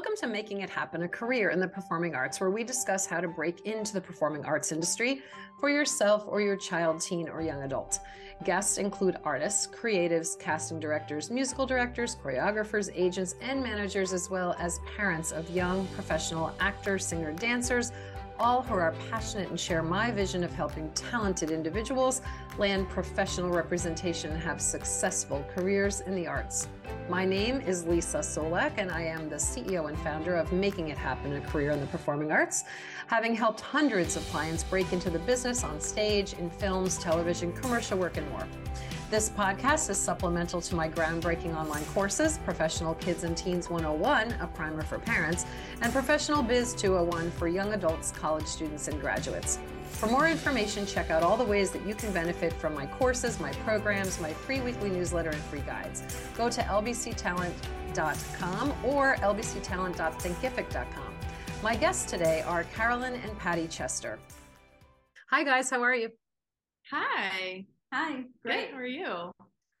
Welcome to Making It Happen, a career in the performing arts, where we discuss how to break into the performing arts industry for yourself or your child, teen, or young adult. Guests include artists, creatives, casting directors, musical directors, choreographers, agents, and managers, as well as parents of young professional actors, singer, dancers, all who are passionate and share my vision of helping talented individuals land professional representation and have successful careers in the arts. My name is Leesa Csolak, and I am the CEO and founder of Making It Happen, a career in the performing arts, having helped hundreds of clients break into the business on stage, in films, television, commercial work, and more. This podcast is supplemental to my groundbreaking online courses, Professional Kids and Teens 101, a primer for parents, and Professional Biz 201 for young adults, college students, and graduates. For more information, check out all the ways that you can benefit from my courses, my programs, my free weekly newsletter, and free guides. Go to lbctalent.com or lbctalent.thinkific.com. My guests today are Carolyn and Patty Chester. Hi, guys. How are you? Hi. Hi, great. Good. How are you?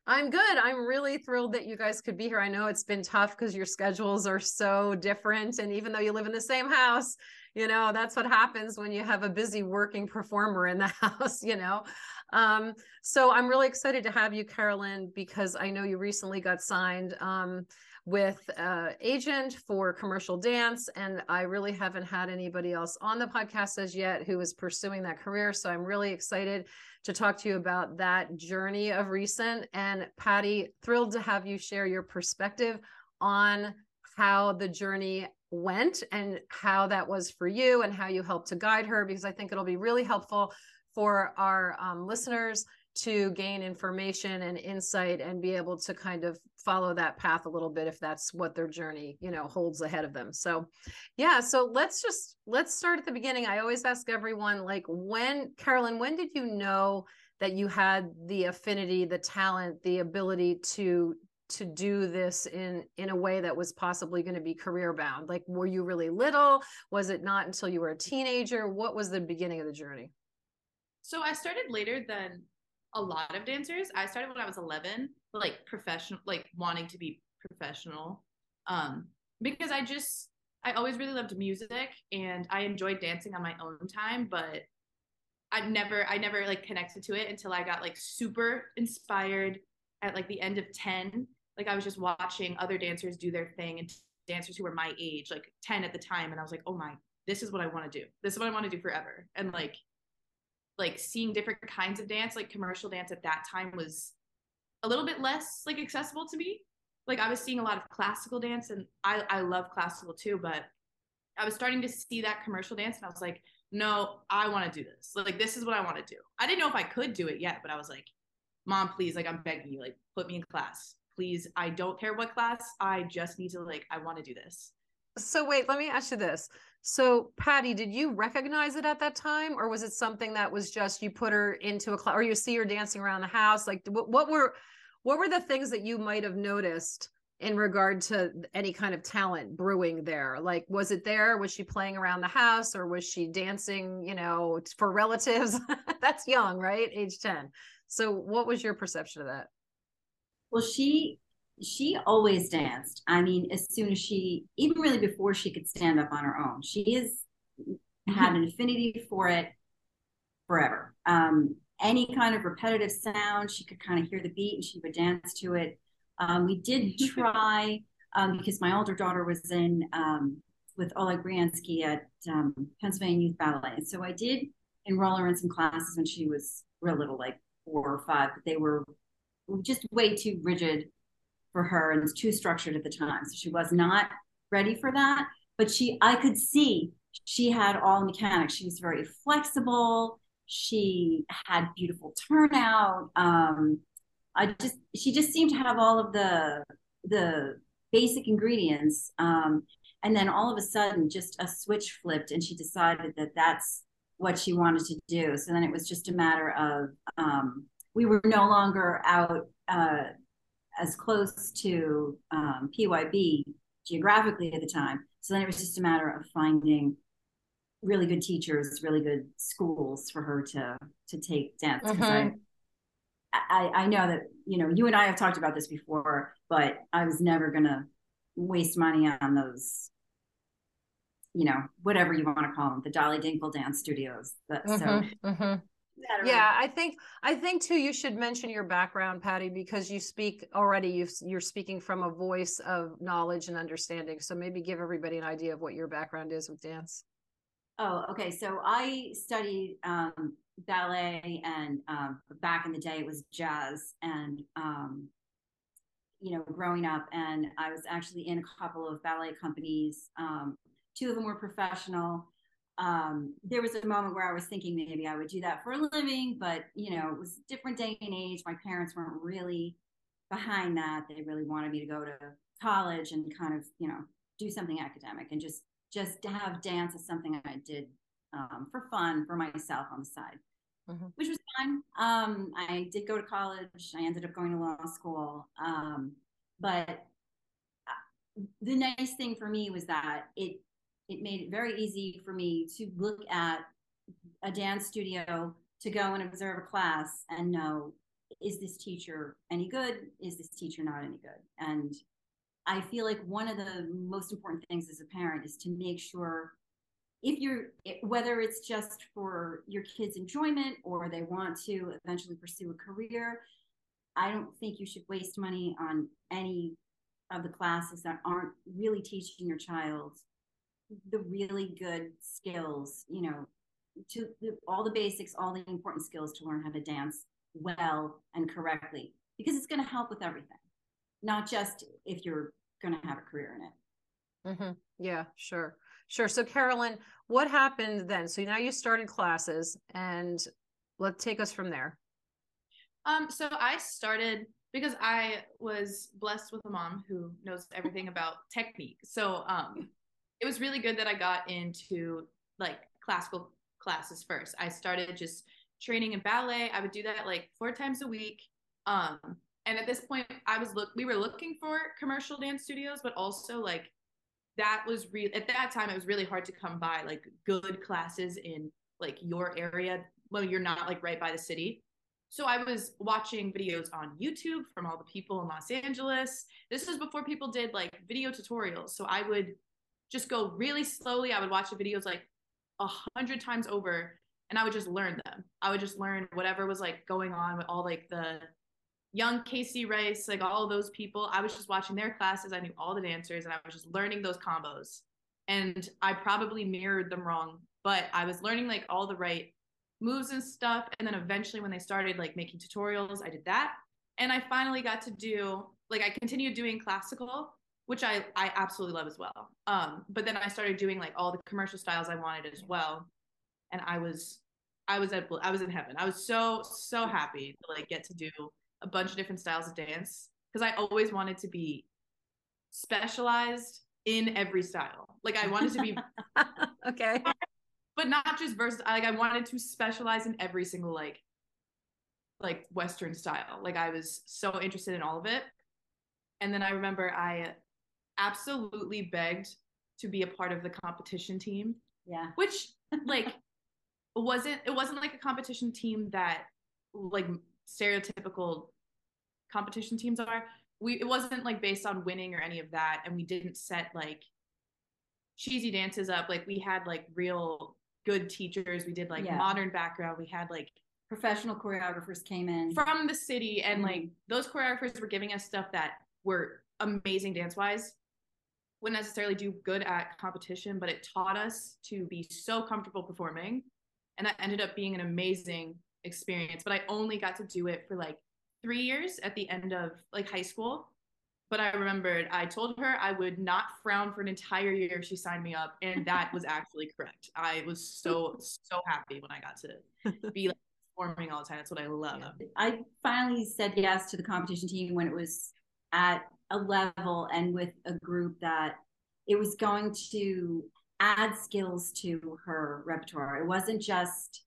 I'm good. I'm really thrilled that you guys could be here. I know it's been tough because your schedules are so different. And even though you live in the same house, you know, that's what happens when you have a busy working performer in the house, you know. Um, so I'm really excited to have you, Carolyn, because I know you recently got signed. Um, with uh, agent for commercial dance and i really haven't had anybody else on the podcast as yet who is pursuing that career so i'm really excited to talk to you about that journey of recent. And patty thrilled to have you share your perspective on how the journey went and how that was for you and how you helped to guide her because i think it'll be really helpful for our um, listeners to gain information and insight and be able to kind of follow that path a little bit if that's what their journey you know holds ahead of them. So yeah so let's just let's start at the beginning. I always ask everyone like when carolyn when did you know that you had the affinity the talent the ability to to do this in in a way that was possibly going to be career bound? Like were you really little? Was it not until you were a teenager? What was the beginning of the journey? So i started later than a lot of dancers. I started when I was 11, like professional, like wanting to be professional. Um, because I just, I always really loved music and I enjoyed dancing on my own time, but I've never, I never like connected to it until I got like super inspired at like the end of 10. Like I was just watching other dancers do their thing and dancers who were my age, like 10 at the time. And I was like, oh my, this is what I want to do. This is what I want to do forever. And like, like seeing different kinds of dance like commercial dance at that time was a little bit less like accessible to me. Like i was seeing a lot of classical dance and i i love classical too but i was starting to see that commercial dance and i was like no i want to do this. Like this is what i want to do. I didn't know if i could do it yet but i was like mom please like i'm begging you like put me in class. Please i don't care what class i just need to like i want to do this so wait let me ask you this so, Patty, did you recognize it at that time, or was it something that was just you put her into a class, or you see her dancing around the house? Like, what, what were what were the things that you might have noticed in regard to any kind of talent brewing there? Like, was it there? Was she playing around the house, or was she dancing? You know, for relatives? That's young, right? Age ten. So, what was your perception of that? Well, she she always danced. I mean, as soon as she, even really before she could stand up on her own, she has had an affinity for it forever. Um, any kind of repetitive sound, she could kind of hear the beat and she would dance to it. Um, we did try um, because my older daughter was in um, with Oleg Briansky at um, Pennsylvania Youth Ballet, and so I did enroll her in some classes when she was real little, like four or five, but they were just way too rigid for her and was too structured at the time. So she was not ready for that. But she, I could see she had all mechanics. She was very flexible. She had beautiful turnout. Um, I just, she just seemed to have all of the the basic ingredients. Um, and then all of a sudden, just a switch flipped, and she decided that that's what she wanted to do. So then it was just a matter of um, we were no longer out uh, as close to um, PYB geographically at the time. So then it was just a matter of finding really good teachers, really good schools for her to to take dance. Mm-hmm. I, I, I know that you know you and I have talked about this before, but I was never gonna waste money on those you know, whatever you want to call them, the Dolly Dinkle Dance Studios. That, Mhm, So mhm. Yeah, I think I think too. You should mention your background, Patty, because you speak already. You you're speaking from a voice of knowledge and understanding. So maybe give everybody an idea of what your background is with dance. Oh, okay. So I studied um, ballet, and um, back in the day, it was jazz. And um, you know, growing up, and I was actually in a couple of ballet companies. Um, two of them were professional. Um, there was a moment where I was thinking maybe I would do that for a living, but you know, it was a different day and age. My parents weren't really behind that. They really wanted me to go to college and kind of, you know, do something academic and just just have dance as something I did um, for fun for myself on the side, mm-hmm. which was fun. Um, I did go to college. I ended up going to law school. Um, but uh, the nice thing for me was that it it made it very easy for me to look at a dance studio to go and observe a class and know is this teacher any good? Is this teacher not any good? And I feel like one of the most important things as a parent is to make sure if you're whether it's just for your kids enjoyment or they want to eventually pursue a career i don't think you should waste money on any of the classes that aren't really teaching your child the really good skills you know to all the basics all the important skills to learn how to dance well and correctly because it's going to help with everything not just if you're going to have a career in it. Mm-hmm. Yeah, sure. Sure. So, Carolyn, what happened then? So now you started classes and let's take us from there. Um, so I started because I was blessed with a mom who knows everything about technique. So um, it was really good that I got into like classical classes first. I started just training in ballet. I would do that like four times a week. Um, and at this point i was look we were looking for commercial dance studios but also like that was real at that time it was really hard to come by like good classes in like your area when you're not like right by the city so i was watching videos on youtube from all the people in los angeles this was before people did like video tutorials so i would just go really slowly i would watch the videos like a hundred times over and i would just learn them i would just learn whatever was like going on with all like the young Kaycee Rice, like all those people. I was just watching their classes. I knew all the dancers and I was just learning those combos. And I probably mirrored them wrong, but I was learning like all the right moves and stuff. And then eventually when they started like making tutorials, I did that. And I finally got to do like I continued doing classical, which I I absolutely love as well. Um, but then I started doing like all the commercial styles I wanted as well. And I was I was at I was in heaven. I was so so happy to like get to do a bunch of different styles of dance because I always wanted to be specialized in every style. Like I wanted to be okay, but not just versatile. Like I wanted to specialize in every single like like Western style. Like I was so interested in all of it. And then I remember I absolutely begged to be a part of the competition team. Yeah. Which like wasn't it wasn't like a competition team that like stereotypical competition teams are we it wasn't like based on winning or any of that and we didn't set like cheesy dances up like we had like real good teachers we did like yeah. modern background we had like professional choreographers came in from the city and mm-hmm. like those choreographers were giving us stuff that were amazing dance wise wouldn't necessarily do good at competition but it taught us to be so comfortable performing and that ended up being an amazing experience, but I only got to do it for like three years at the end of like high school. But I remembered I told her I would not frown for an entire year if she signed me up, and that was actually correct. I was so so happy when I got to be like performing all the time. That's what I love. I finally said yes to the competition team when it was at a level and with a group that it was going to add skills to her repertoire. It wasn't just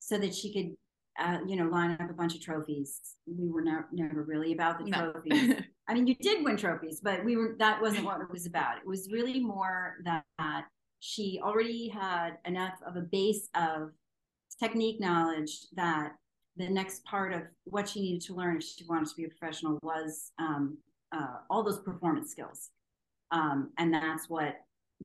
so that she could uh, you know, line up a bunch of trophies. We were not, never really about the no. trophies. I mean, you did win trophies, but we were that wasn't what it was about. It was really more that she already had enough of a base of technique knowledge that the next part of what she needed to learn if she wanted to be a professional was um, uh, all those performance skills, um, and that's what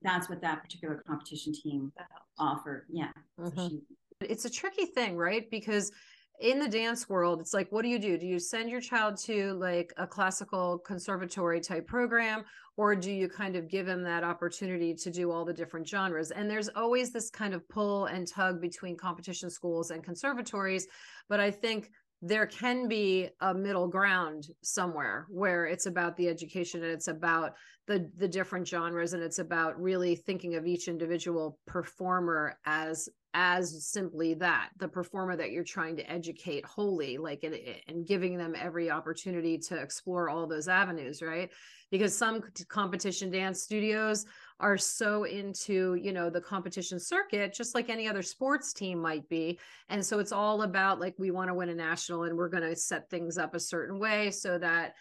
that's what that particular competition team offered. Yeah. Mm-hmm. So she, it's a tricky thing, right? Because in the dance world, it's like, what do you do? Do you send your child to like a classical conservatory type program, or do you kind of give them that opportunity to do all the different genres? And there's always this kind of pull and tug between competition schools and conservatories. But I think there can be a middle ground somewhere where it's about the education and it's about the the different genres and it's about really thinking of each individual performer as as simply that the performer that you're trying to educate wholly like and, and giving them every opportunity to explore all those avenues right? Because some competition dance studios are so into you know the competition circuit just like any other sports team might be. And so it's all about like we want to win a national and we're going to set things up a certain way so that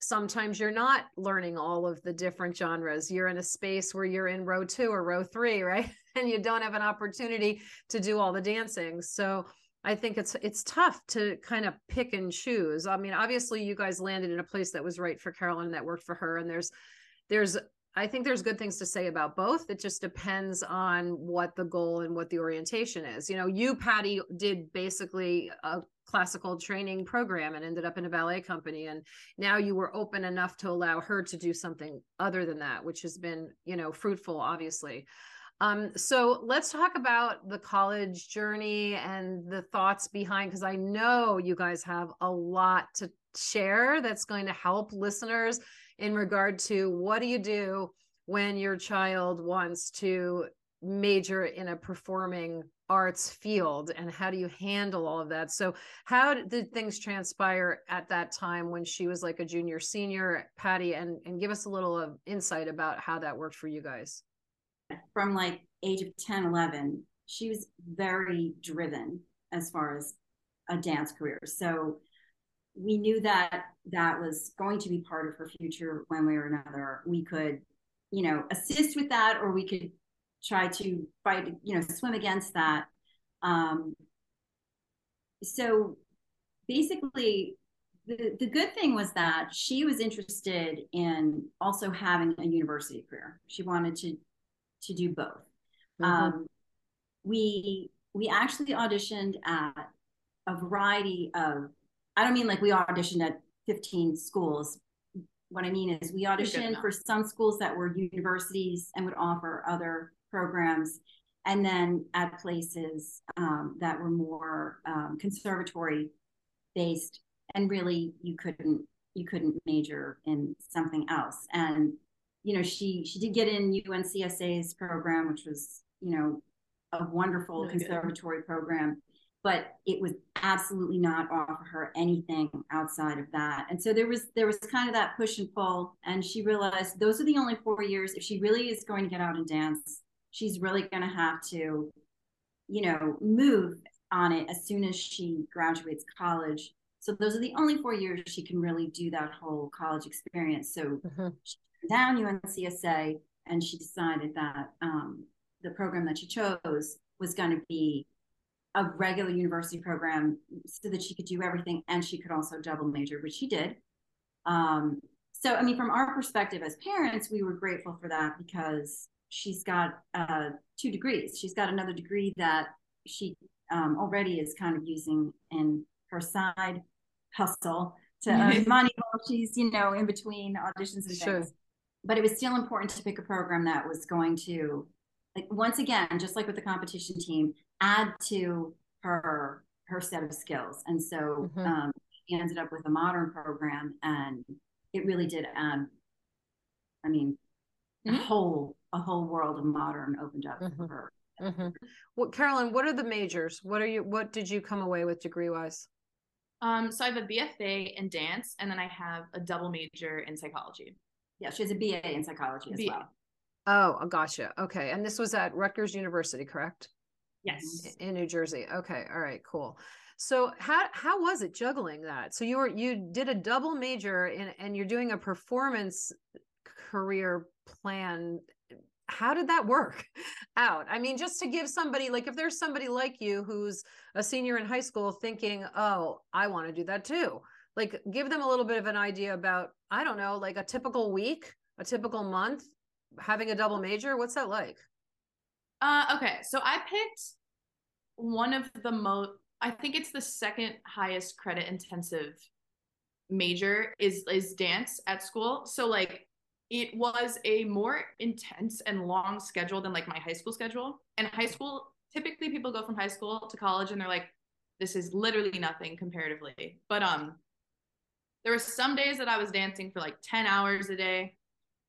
sometimes you're not learning all of the different genres. You're in a space where you're in row 2 or row 3 right? And you don't have an opportunity to do all the dancing. So I think it's it's tough to kind of pick and choose. I mean, obviously you guys landed in a place that was right for Carolyn that worked for her and there's there's I think there's good things to say about both. It just depends on what the goal and what the orientation is. You know, you, Patty, did basically a classical training program and ended up in a ballet company. And now you were open enough to allow her to do something other than that, which has been, you know, fruitful, obviously. Um, so let's talk about the college journey and the thoughts behind, because I know you guys have a lot to share that's going to help listeners in regard to what do you do when your child wants to major in a performing arts field and how do you handle all of that? So how did things transpire at that time when she was like a junior senior? Patty and and give us a little of insight about how that worked for you guys. From like age of 10 11 she was very driven as far as a dance career. So we knew that that was going to be part of her future one way or another. We could, you know, assist with that, or we could try to fight, you know, swim against that. Um, so basically, the, the good thing was that she was interested in also having a university career. She wanted to to do both. Mm-hmm. Um, we we actually auditioned at a variety of I don't mean like we auditioned at 15 schools. What I mean is we auditioned for some schools that were universities and would offer other programs, and then at places um, that were more um, conservatory based, and really you couldn't you couldn't major in something else. And you know she she did get in UNCSA's program, which was you know a wonderful really conservatory program but it was absolutely not offer her anything outside of that. And so there was there was kind of that push and pull and she realized those are the only four years. If she really is going to get out and dance she's really going to have to you know move on it as soon as she graduates college. So those are the only four years she can really do that whole college experience. So mm-hmm. she turned down uncsa and she decided that um, the program that she chose was going to be a regular university program so that she could do everything and she could also double major, which she did. Um, so, I mean, from our perspective as parents, we were grateful for that because she's got uh, two degrees. She's got another degree that she um, already is kind of using in her side hustle to earn money while she's, you know, in between auditions and sure. things. But it was still important to pick a program that was going to, like, once again, just like with the competition team, add to her her set of skills. And so mm-hmm. um, she ended up with a modern program, and it really did add. I mean, mm-hmm. a whole a whole world of modern opened up mm-hmm. for her. Mm-hmm. Well, Carolyn, what are the majors? What are you? What did you come away with degree wise? Um, so I have a BFA in dance, and then I have a double major in psychology. Yeah, she has a BA in psychology as well. Oh, gotcha. Okay, and this was at Rutgers University, correct? Yes. In New Jersey. Okay. All right. Cool. So how how was it juggling that? So you were you did a double major and and you're doing a performance career plan. How did that work out? I mean, just to give somebody like if there's somebody like you who's a senior in high school thinking, "Oh, I want to do that too." Like give them a little bit of an idea about I don't know, like a typical week, a typical month having a double major? What's that like? Uh, okay, so I picked one of the most. I think it's the second highest credit intensive major is is dance at school. So like it was a more intense and long schedule than like my high school schedule. And high school, typically people go from high school to college and they're like, this is literally nothing comparatively. But um there were some days that I was dancing for like 10 hours a day.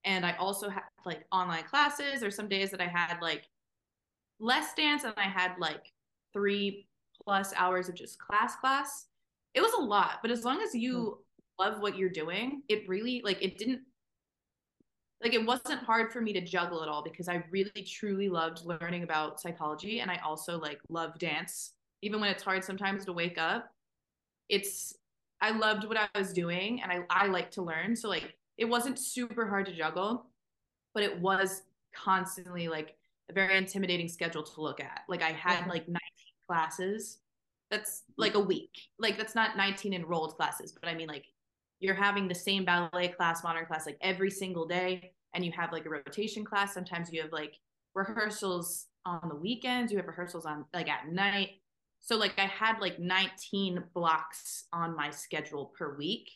And I also had like online classes, or some days that I had like less dance and I had like three plus hours of just class class. It was a lot, but as long as you mm. love what you're doing, it really like it didn't like it wasn't hard for me to juggle it all because I really truly loved learning about psychology and I also like love dance. Even when it's hard sometimes to wake up, it's I loved what I was doing and I I like to learn. So like it wasn't super hard to juggle, but it was constantly like a very intimidating schedule to look at. Like I had yeah. like 19 classes. That's like a week. Like that's not 19 enrolled classes, but I mean like you're having the same ballet class, modern class like every single day and you have like a rotation class. Sometimes you have like rehearsals on the weekends, you have rehearsals on like at night. So like I had like 19 blocks on my schedule per week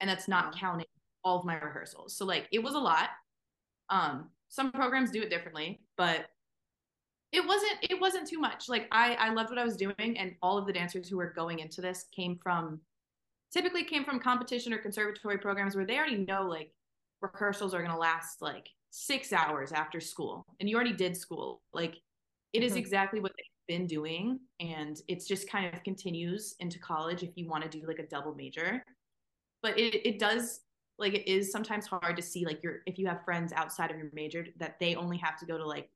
and that's not counting all of my rehearsals. So like it was a lot. Um some programs do it differently, but it wasn't it wasn't too much. Like I I loved what I was doing and all of the dancers who were going into this came from typically came from competition or conservatory programs where they already know like rehearsals are going to last like 6 hours after school and you already did school. Like it is mm-hmm. exactly what they've been doing and it's just kind of continues into college if you want to do like a double major. But it it does like it is sometimes hard to see like your if you have friends outside of your major that they only have to go to like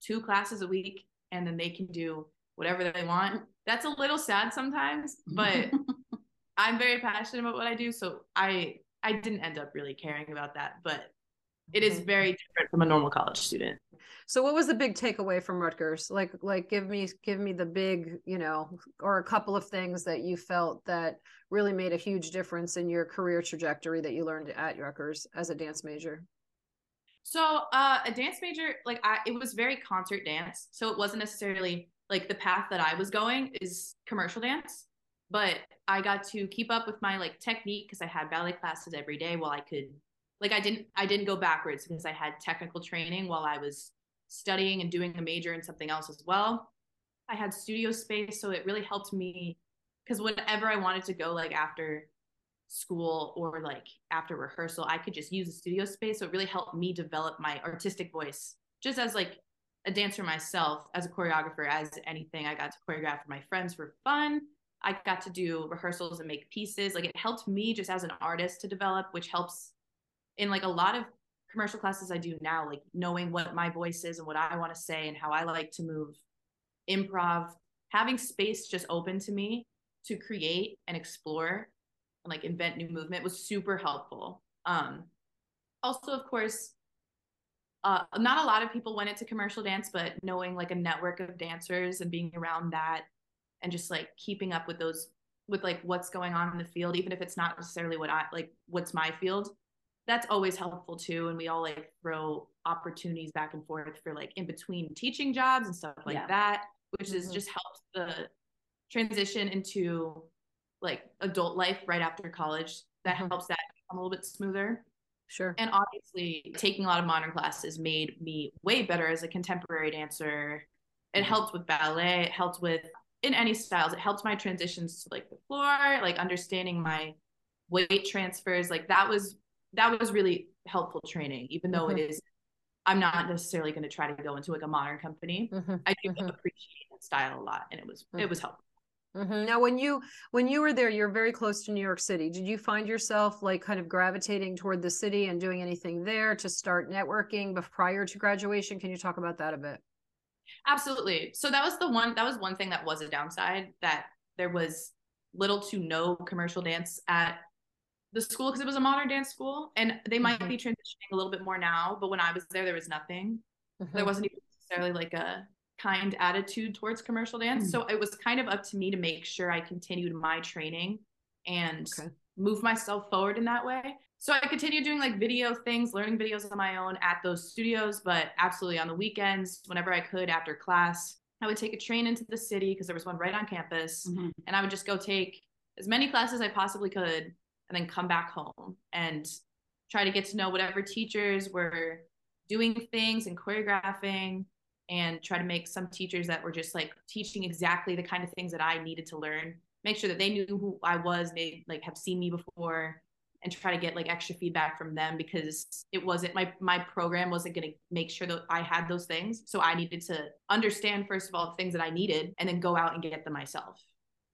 two classes a week and then they can do whatever they want. That's a little sad sometimes but i'm very passionate about what i do so i i didn't end up really caring about that but it is very different from a normal college student so what was the big takeaway from Rutgers? Like like give me give me the big, you know, or a couple of things that you felt that really made a huge difference in your career trajectory that you learned at Rutgers as a dance major. So uh, a dance major, like I, it was very concert dance. So it wasn't necessarily like the path that I was going is commercial dance, but I got to keep up with my like technique because I had ballet classes every day while I could like I didn't I didn't go backwards because I had technical training while I was studying and doing a major in something else as well. I had studio space, so it really helped me because whenever I wanted to go like after school or like after rehearsal, I could just use the studio space. So it really helped me develop my artistic voice just as like a dancer myself, as a choreographer, as anything. I got to choreograph for my friends for fun. I got to do rehearsals and make pieces. Like it helped me just as an artist to develop, which helps in like a lot of commercial classes I do now, like knowing what my voice is and what I want to say and how I like to move, improv, having space just open to me to create and explore and like invent new movement was super helpful. Um, also, of course, uh, not a lot of people went into commercial dance, but knowing like a network of dancers and being around that and just like keeping up with those with like what's going on in the field, even if it's not necessarily what I like what's my field, that's always helpful too. And we all like throw opportunities back and forth for like in between teaching jobs and stuff like yeah. that, which mm-hmm. is just helps the transition into like adult life right after college. That mm-hmm. helps that become a little bit smoother. Sure. And obviously, taking a lot of modern classes made me way better as a contemporary dancer. It mm-hmm. helped with ballet. It helped with in any styles. It helped my transitions to like the floor, like understanding my weight transfers. Like that was that was really helpful training, even though mm-hmm. it is I'm not necessarily going to try to go into like a modern company. Mm-hmm. I do mm-hmm. appreciate that style a lot, and it was it mm-hmm. was helpful. Mm-hmm. Now, when you when you were there, you're very close to New York City. Did you find yourself like kind of gravitating toward the city and doing anything there to start networking prior to graduation? Can you talk about that a bit? Absolutely. So that was the one that was one thing that was a downside that there was little to no commercial dance at the school because it was a modern dance school and they might mm-hmm. be transitioning a little bit more now but when i was there there was nothing mm-hmm. there wasn't even necessarily like a kind attitude towards commercial dance mm-hmm. so it was kind of up to me to make sure i continued my training and okay. move myself forward in that way. So I continued doing like video things, learning videos on my own at those studios, but absolutely on the weekends, whenever I could after class, I would take a train into the city because there was one right on campus, mm-hmm. and I would just go take as many classes I possibly could and then come back home and try to get to know whatever teachers were doing things and choreographing and try to make some teachers that were just like teaching exactly the kind of things that I needed to learn make sure that they knew who I was they like have seen me before and try to get like extra feedback from them because it wasn't my my program wasn't going to make sure that I had those things. So I needed to understand first of all the things that I needed and then go out and get them myself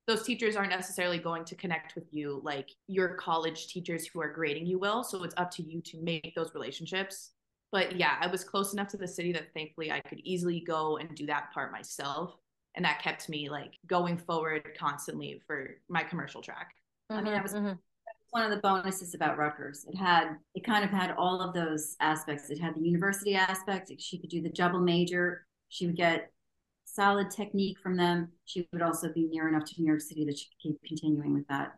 those teachers aren't necessarily going to connect with you like your college teachers who are grading you will so it's up to you to make those relationships but yeah i was close enough to the city that thankfully i could easily go and do that part myself and that kept me like going forward constantly for my commercial track mm-hmm, i mean that was mm-hmm. one of the bonuses about Rutgers. It had it kind of had all of those aspects. It had the university aspect. She could do the double major. She would get solid technique from them. She would also be near enough to New York City that she could keep continuing with that.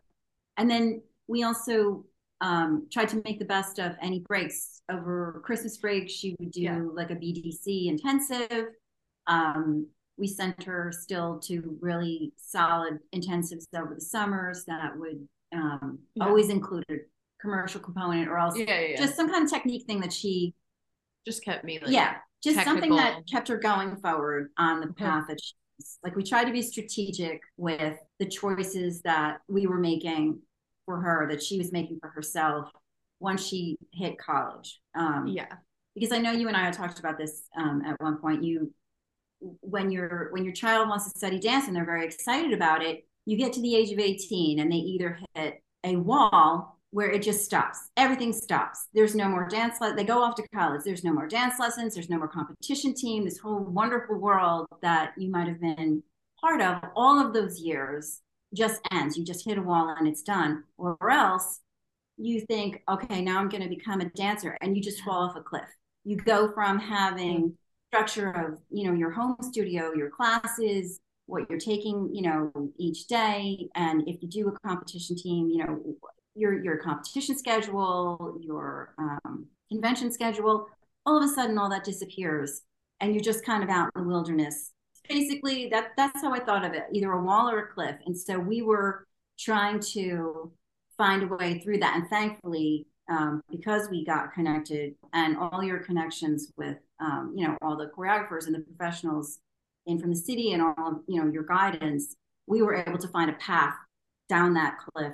And then we also um, tried to make the best of any breaks over Christmas break. She would do yeah. like a BDC intensive. Um, we sent her still to really solid intensives over the summers that would um, yeah. always include a commercial component or else yeah, just some kind of technique thing that she just kept me like yeah just technical. something that kept her going forward on the path that she's like we tried to be strategic with the choices that we were making for her that she was making for herself once she hit college. Um, yeah. because i know you and i talked about this um, at one point. You when your when your child wants to study dance and they're very excited about it you get to the age of 18 and they either hit a wall where it just stops. Everything stops. There's no more dance. They go off to college. There's no more dance lessons. There's no more competition team. This whole wonderful world that you might have been part of all of those years just ends. You just hit a wall and it's done. Or else you think, okay, now I'm going to become a dancer, and you just fall off a cliff. You go from having structure of you know your home studio, your classes, what you're taking, you know, each day, and if you do a competition team, you know, your your competition schedule, your um, convention schedule, all of a sudden all that disappears, and you're just kind of out in the wilderness. Basically, that that's how I thought of it, either a wall or a cliff. And so we were trying to find a way through that, and thankfully, um, because we got connected, and all your connections with um, you know all the choreographers and the professionals in from the city, and all you know your guidance, we were able to find a path down that cliff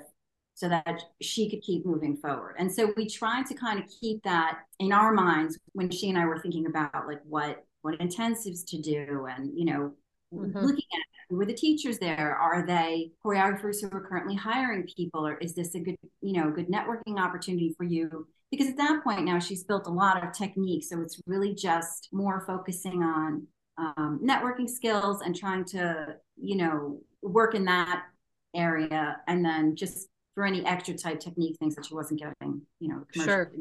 so that she could keep moving forward. And so we tried to kind of keep that in our minds when she and I were thinking about like what what intensives to do and you know mm-hmm. looking at who are the teachers there are they choreographers who are currently hiring people or is this a good you know good networking opportunity for you because at that point now she's built a lot of technique so it's really just more focusing on um, networking skills and trying to you know work in that area and then just for any extra type technique things that she wasn't getting, you know, sure.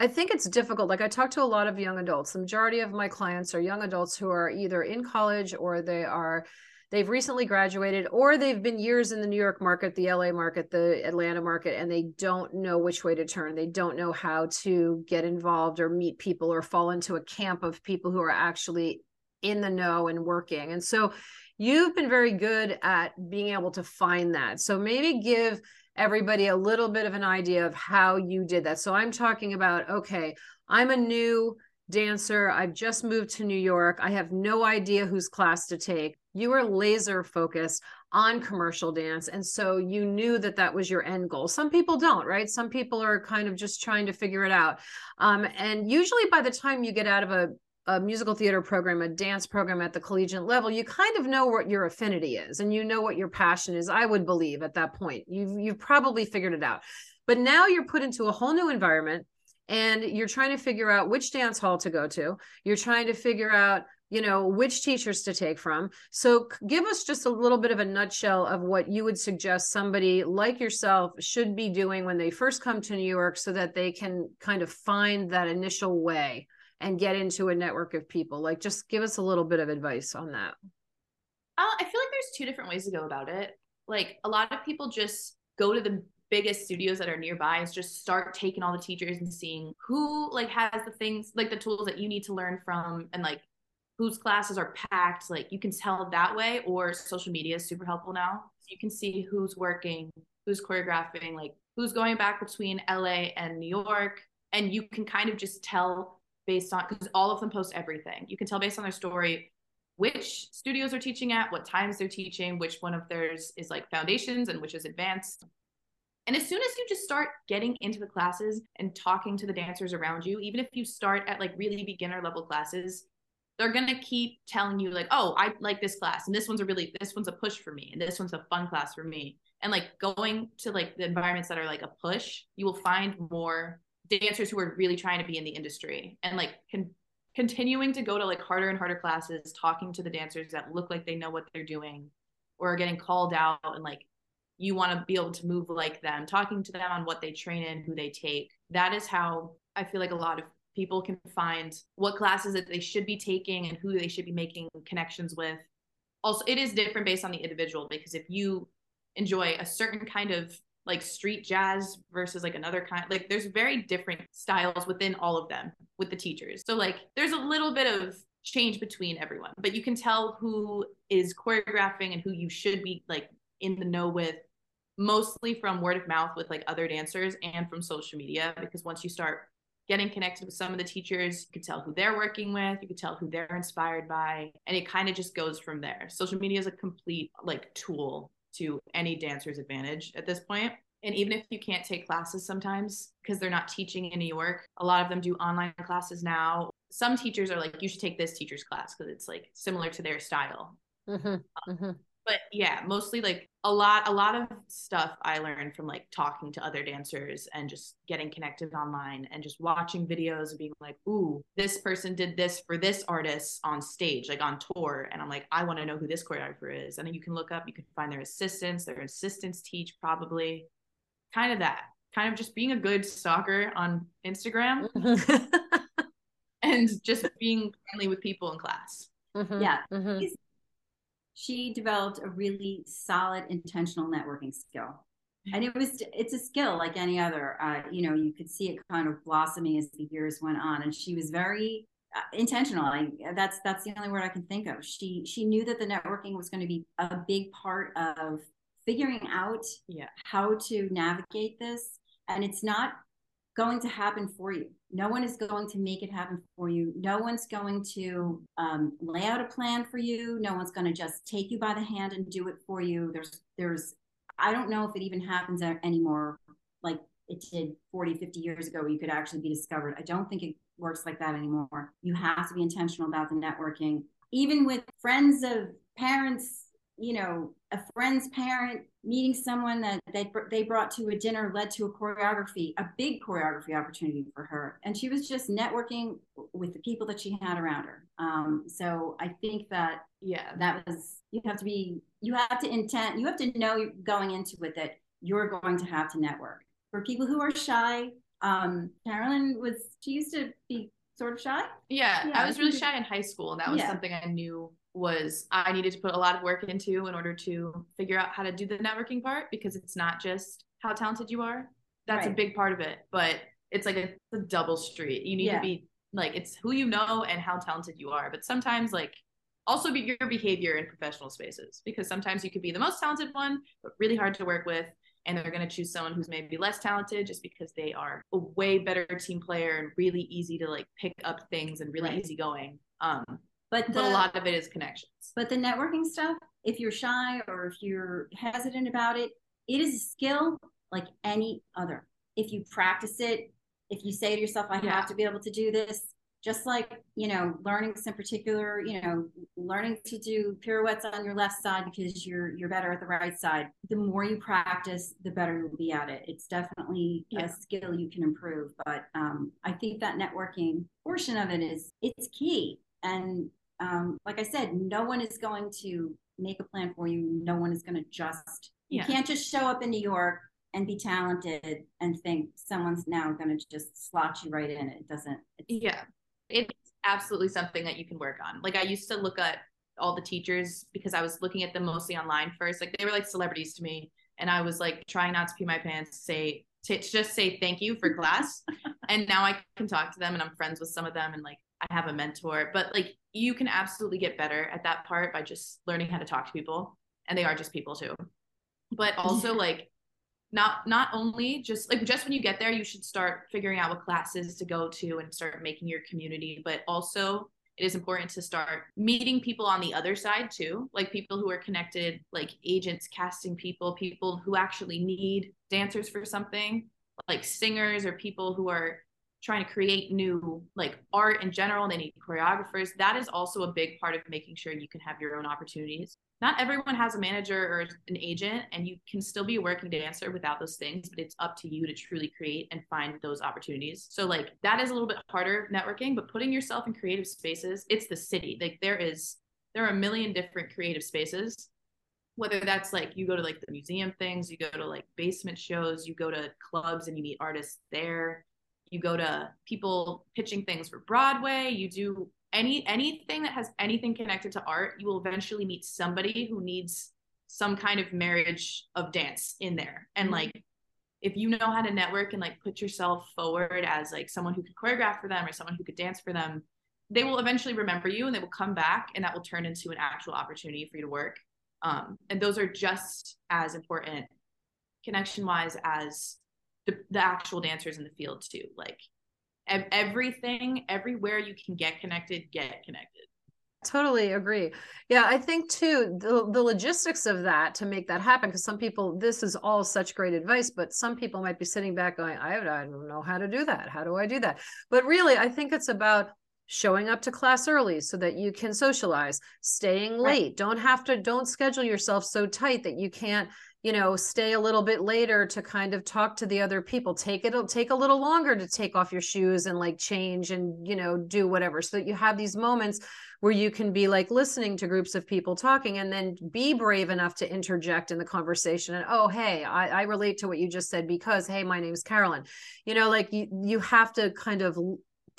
I think it's difficult. Like I talk to a lot of young adults. The majority of my clients are young adults who are either in college or they are they've recently graduated or they've been years in the New York market, the LA market, the Atlanta market and they don't know which way to turn. They don't know how to get involved or meet people or fall into a camp of people who are actually in the know and working. And so you've been very good at being able to find that. So maybe give everybody a little bit of an idea of how you did that. So I'm talking about, okay, I'm a new dancer. I've just moved to New York. I have no idea whose class to take. You were laser focused on commercial dance. And so you knew that that was your end goal. Some people don't, right? Some people are kind of just trying to figure it out. Um, and usually by the time you get out of a a musical theater program, a dance program at the collegiate level, you kind of know what your affinity is and you know what your passion is. I would believe at that point. You've you've probably figured it out. But now you're put into a whole new environment and you're trying to figure out which dance hall to go to. You're trying to figure out you know which teachers to take from so give us just a little bit of a nutshell of what you would suggest somebody like yourself should be doing when they first come to new york so that they can kind of find that initial way and get into a network of people. Like just give us a little bit of advice on that. Uh, i feel like there's two different ways to go about it. Like a lot of people just go to the biggest studios that are nearby is just start taking all the teachers and seeing who like has the things like the tools that you need to learn from and like whose classes are packed. Like you can tell that way or social media is super helpful now. You can see who's working who's choreographing like who's going back between LA and New York. And you can kind of just tell based on because all of them post everything you can tell based on their story which studios are teaching at what times they're teaching which one of theirs is like foundations and which is advanced and as soon as you just start getting into the classes and talking to the dancers around you, even if you start at like really beginner level classes, they're going to keep telling you like, "Oh, I like this class and this one's a really this one's a push for me and this one's a fun class for me." And like going to like the environments that are like a push, you will find more dancers who are really trying to be in the industry and like can continuing to go to like harder and harder classes, talking to the dancers that look like they know what they're doing or are getting called out and like you want to be able to move like them, talking to them on what they train in, who they take. That is how I feel like a lot of people can find what classes that they should be taking and who they should be making connections with. Also, it is different based on the individual because if you enjoy a certain kind of like street jazz versus like another kind like there's very different styles within all of them with the teachers. So like there's a little bit of change between everyone, but you can tell who is choreographing and who you should be like in the know with mostly from word of mouth with like other dancers and from social media because once you start getting connected with some of the teachers you can tell who they're working with you can tell who they're inspired by and it kind of just goes from there social media is a complete like tool to any dancer's advantage at this point. And even if you can't take classes sometimes because they're not teaching in new york a lot of them do online classes now. Some teachers are like you should take this teacher's class because it's like similar to their style. Mm-hmm. Mm-hmm. but yeah mostly like a lot a lot of stuff i learned from like talking to other dancers and just getting connected online and just watching videos and being like ooh this person did this for this artist on stage like on tour. And i'm like i want to know who this choreographer is. And then you can look up you can find their assistants their assistants teach probably. Kind of that kind of just being a good stalker on instagram and just being friendly with people in class. Mm-hmm. yeah. Mm-hmm she developed a really solid intentional networking skill. And it was it's a skill like any other uh, you know you could see it kind of blossoming as the years went on. And she was very uh, intentional. I, that's that's the only word i can think of. She she knew that the networking was going to be a big part of figuring out yeah. how to navigate this. And it's not going to happen for you. No one is going to make it happen for you. No one's going to um, lay out a plan for you. No one's going to just take you by the hand and do it for you. There's, there's, I don't know if it even happens anymore like it did 40, 50 years ago where you could actually be discovered. I don't think it works like that anymore. You have to be intentional about the networking. Even with friends of parents you know, a friend's parent meeting someone that they, they brought to a dinner led to a choreography, a big choreography opportunity for her. And she was just networking with the people that she had around her. Um, so I think that, yeah, that was, you have to be, you have to intent, you have to know going into it that you're going to have to network. For people who are shy, um, Carolyn was, she used to be sort of shy. Yeah, yeah I was really shy in high school, and that was yeah. something I knew was I needed to put a lot of work into in order to figure out how to do the networking part because it's not just how talented you are. That's right. a big part of it, but it's like a, a double street. You need yeah. to be like it's who you know and how talented you are, but sometimes like also be your behavior in professional spaces because sometimes you could be the most talented one but really hard to work with and they're going to choose someone who's maybe less talented just because they are a way better team player and really easy to like pick up things and really right. easygoing um but, the, but a lot of it is connections. But the networking stuff, if you're shy or if you're hesitant about it, it is a skill like any other. If you practice it, if you say to yourself, I yeah. have to be able to do this, just like, you know, learning some particular, you know, learning to do pirouettes on your left side because you're you're better at the right side. The more you practice, the better you'll be at it. It's definitely yeah. a skill you can improve. But um, I think that networking portion of it is it's key. And um, like I said, no one is going to make a plan for you. No one is going to just, yeah. you can't just show up in New York and be talented and think someone's now going to just slot you right in. It doesn't. yeah. It's absolutely something that you can work on. Like I used to look at all the teachers because I was looking at them mostly online first. Like they were like celebrities to me and I was like trying not to pee my pants, say to just say thank you for class. and now I can talk to them and I'm friends with some of them and like I have a mentor. But like you can absolutely get better at that part by just learning how to talk to people. And they are just people too. But also like not not only just like just when you get there, you should start figuring out what classes to go to and start making your community, but also it is important to start meeting people on the other side too, like people who are connected, like agents, casting people, people who actually need dancers for something, like singers or people who are trying to create new like art in general and they need choreographers. That is also a big part of making sure you can have your own opportunities. Not everyone has a manager or an agent and you can still be a working dancer without those things but it's up to you to truly create and find those opportunities. So like that is a little bit harder networking but putting yourself in creative spaces it's the city. Like there is there are a million different creative spaces. Whether that's like you go to like the museum things you go to like basement shows you go to clubs and you meet artists there you go to people pitching things for Broadway, you do any anything that has anything connected to art, you will eventually meet somebody who needs some kind of marriage of dance in there. And mm-hmm. like if you know how to network and like put yourself forward as like someone who could choreograph for them or someone who could dance for them, they will eventually remember you and they will come back and that will turn into an actual opportunity for you to work. Um, and those are just as important connection wise as the, the actual dancers in the field too. Like everything everywhere you can get connected get connected. Totally agree. Yeah i think too the, the logistics of that to make that happen because some people this is all such great advice but some people might be sitting back going I, I don't know how to do that. How do i do that? But really i think it's about showing up to class early so that you can socialize. Staying late. Right. don't have to don't schedule yourself so tight that you can't you know stay a little bit later to kind of talk to the other people. Take it it'll take a little longer to take off your shoes and like change and you know do whatever so that you have these moments where you can be like listening to groups of people talking and then be brave enough to interject in the conversation and oh hey I, I relate to what you just said because hey my name's carolyn. You know like you you have to kind of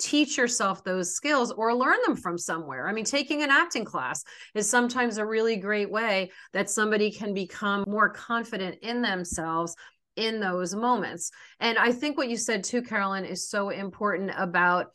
teach yourself those skills or learn them from somewhere. I mean, taking an acting class is sometimes a really great way that somebody can become more confident in themselves in those moments. And I think what you said too, Carolyn, is so important about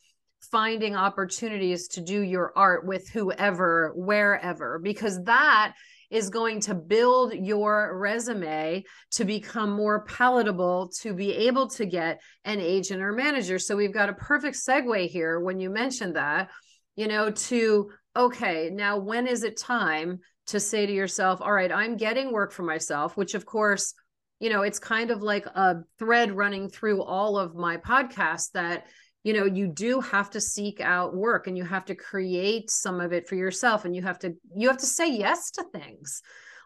finding opportunities to do your art with whoever, wherever, because that is going to build your resume to become more palatable to be able to get an agent or manager. So we've got a perfect segue here when you mentioned that, you know, to okay, now when is it time to say to yourself, all right, I'm getting work for myself, which of course, you know, it's kind of like a thread running through all of my podcasts that you know you do have to seek out work and you have to create some of it for yourself and you have to you have to say yes to things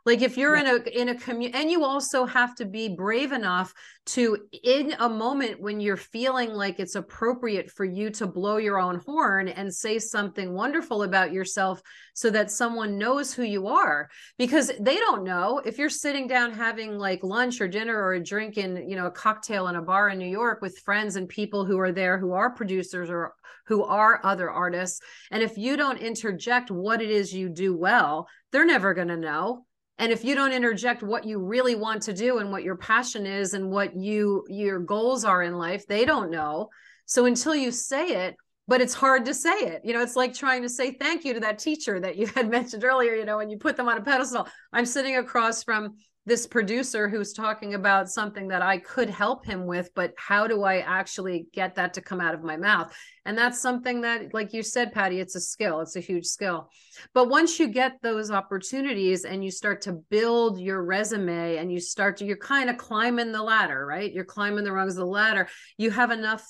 like if you're yeah. in a in a community and you also have to be brave enough to in a moment when you're feeling like it's appropriate for you to blow your own horn and say something wonderful about yourself so that someone knows who you are. Because they don't know. If you're sitting down having like lunch or dinner or a drink in you know a cocktail in a bar in New York with friends and people who are there who are producers or who are other artists and if you don't interject what it is you do well they're never going to know and if you don't interject what you really want to do and what your passion is and what you your goals are in life they don't know. So until you say it but it's hard to say it. You know it's like trying to say thank you to that teacher that you had mentioned earlier you know when you put them on a pedestal. I'm sitting across from this producer who's talking about something that I could help him with, but how do I actually get that to come out of my mouth? And that's something that, like you said, Patty, it's a skill, it's a huge skill. But once you get those opportunities and you start to build your resume and you start to, you're kind of climbing the ladder, right? You're climbing the rungs of the ladder. You have enough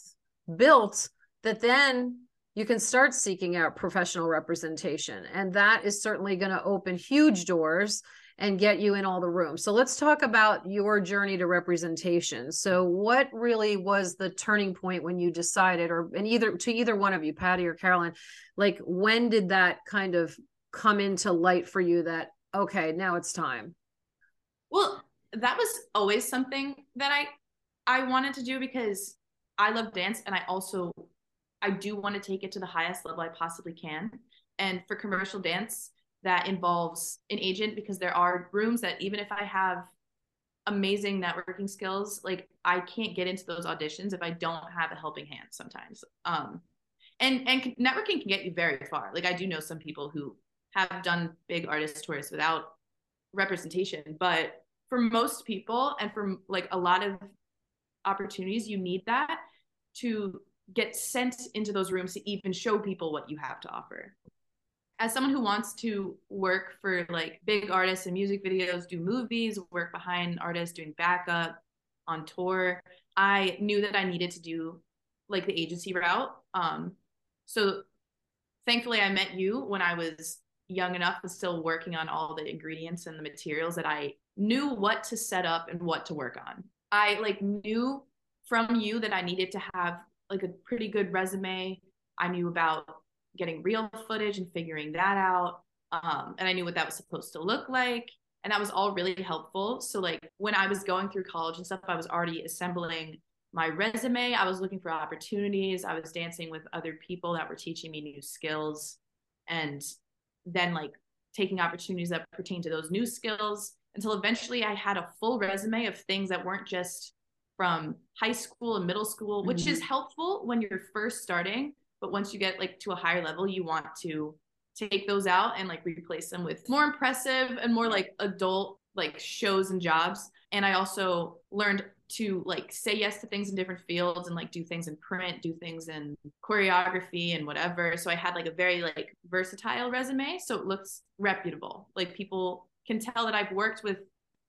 built that then you can start seeking out professional representation. And that is certainly going to open huge doors and get you in all the rooms. So let's talk about your journey to representation. So what really was the turning point when you decided or and either to either one of you, Patty or Carolyn, like when did that kind of come into light for you that okay, now it's time? Well, that was always something that I I wanted to do because I love dance and I also I do want to take it to the highest level I possibly can. And for commercial dance, that involves an agent because there are rooms that even if I have amazing networking skills. Like I can't get into those auditions if I don't have a helping hand sometimes. Um, and and networking can get you very far. Like I do know some people who have done big artist tours without representation, but for most people and for like a lot of opportunities, you need that to get sent into those rooms to even show people what you have to offer. As someone who wants to work for like big artists and music videos, do movies, work behind artists, doing backup on tour, I knew that I needed to do like the agency route. Um, so thankfully, I met you when I was young enough and still working on all the ingredients and the materials that I knew what to set up and what to work on. I like knew from you that I needed to have like a pretty good resume. I knew about getting real footage and figuring that out. Um, and I knew what that was supposed to look like. And that was all really helpful. So, like, when I was going through college and stuff, I was already assembling my resume. I was looking for opportunities. I was dancing with other people that were teaching me new skills. And then, like, taking opportunities that pertain to those new skills until eventually I had a full resume of things that weren't just from high school and middle school, which mm-hmm. is helpful when you're first starting. But once you get like to a higher level, you want to take those out and like replace them with more impressive and more like adult like shows and jobs. And I also learned to like say yes to things in different fields and like do things in print, do things in choreography and whatever. So I had like a very like versatile resume. So it looks reputable. Like people can tell that I've worked with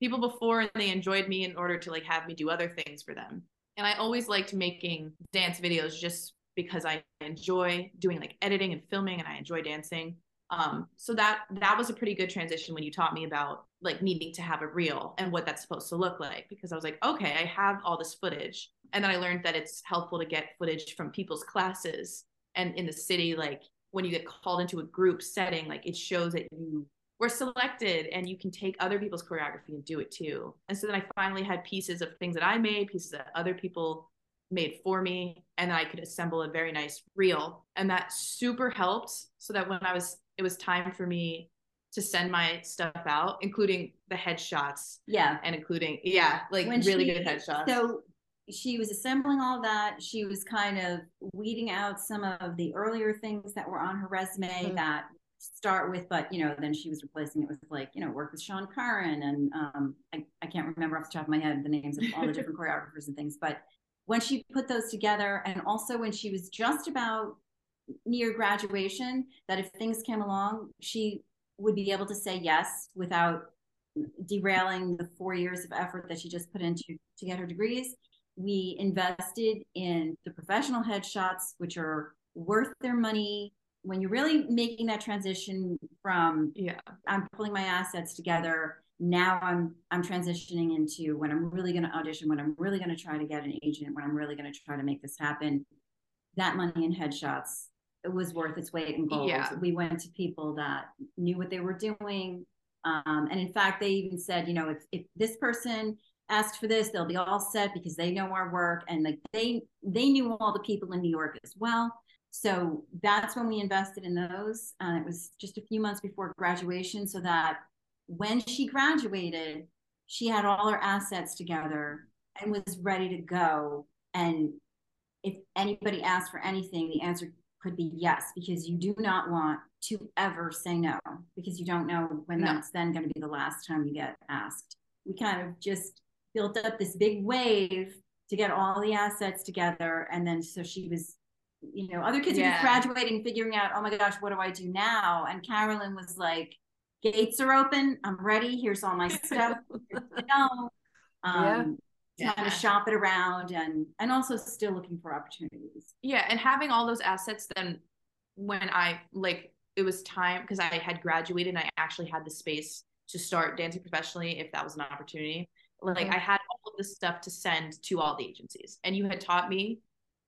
people before and they enjoyed me in order to like have me do other things for them. And I always liked making dance videos just because I enjoy doing like editing and filming and I enjoy dancing. Um, so that that was a pretty good transition when you taught me about like needing to have a reel and what that's supposed to look like because I was like, okay, I have all this footage. And then I learned that it's helpful to get footage from people's classes and in the city, like when you get called into a group setting, like it shows that you were selected and you can take other people's choreography and do it too. And so then I finally had pieces of things that I made, pieces that other people made for me, and I could assemble a very nice reel. And that super helped so that when I was, it was time for me to send my stuff out, including the headshots. Yeah. And including, yeah, like when really she, good headshots. So she was assembling all that. She was kind of weeding out some of the earlier things that were on her resume mm-hmm. that start with, but you know, then she was replacing it with like, you know, work with Sean Curran and um, I, I can't remember off the top of my head the names of all the different choreographers and things. But when she put those together, and also when she was just about near graduation, that if things came along, she would be able to say yes without derailing the four years of effort that she just put into to get her degrees. We invested in the professional headshots, which are worth their money when you're really making that transition from yeah i'm pulling my assets together now i'm i'm transitioning into when i'm really going to audition when i'm really going to try to get an agent when i'm really going to try to make this happen that money in headshots it was worth its weight in gold yeah. we went to people that knew what they were doing um, and in fact they even said you know if, if this person asked for this they'll be all set because they know our work and like they they knew all the people in new york as well so that's when we invested in those. Uh, it was just a few months before graduation, so that when she graduated, she had all her assets together and was ready to go. And if anybody asked for anything, the answer could be yes, because you do not want to ever say no, because you don't know when no. that's then going to be the last time you get asked. We kind of just built up this big wave to get all the assets together. And then so she was you know, other kids yeah. are just graduating, figuring out, oh my gosh, what do I do now? And Carolyn was like, gates are open. I'm ready. Here's all my stuff. um, yeah. yeah. kind of shop it around and and also still looking for opportunities. Yeah, and having all those assets then when I like it was time because I had graduated and I actually had the space to start dancing professionally if that was an opportunity. Like mm-hmm. I had all of this stuff to send to all the agencies. And you had taught me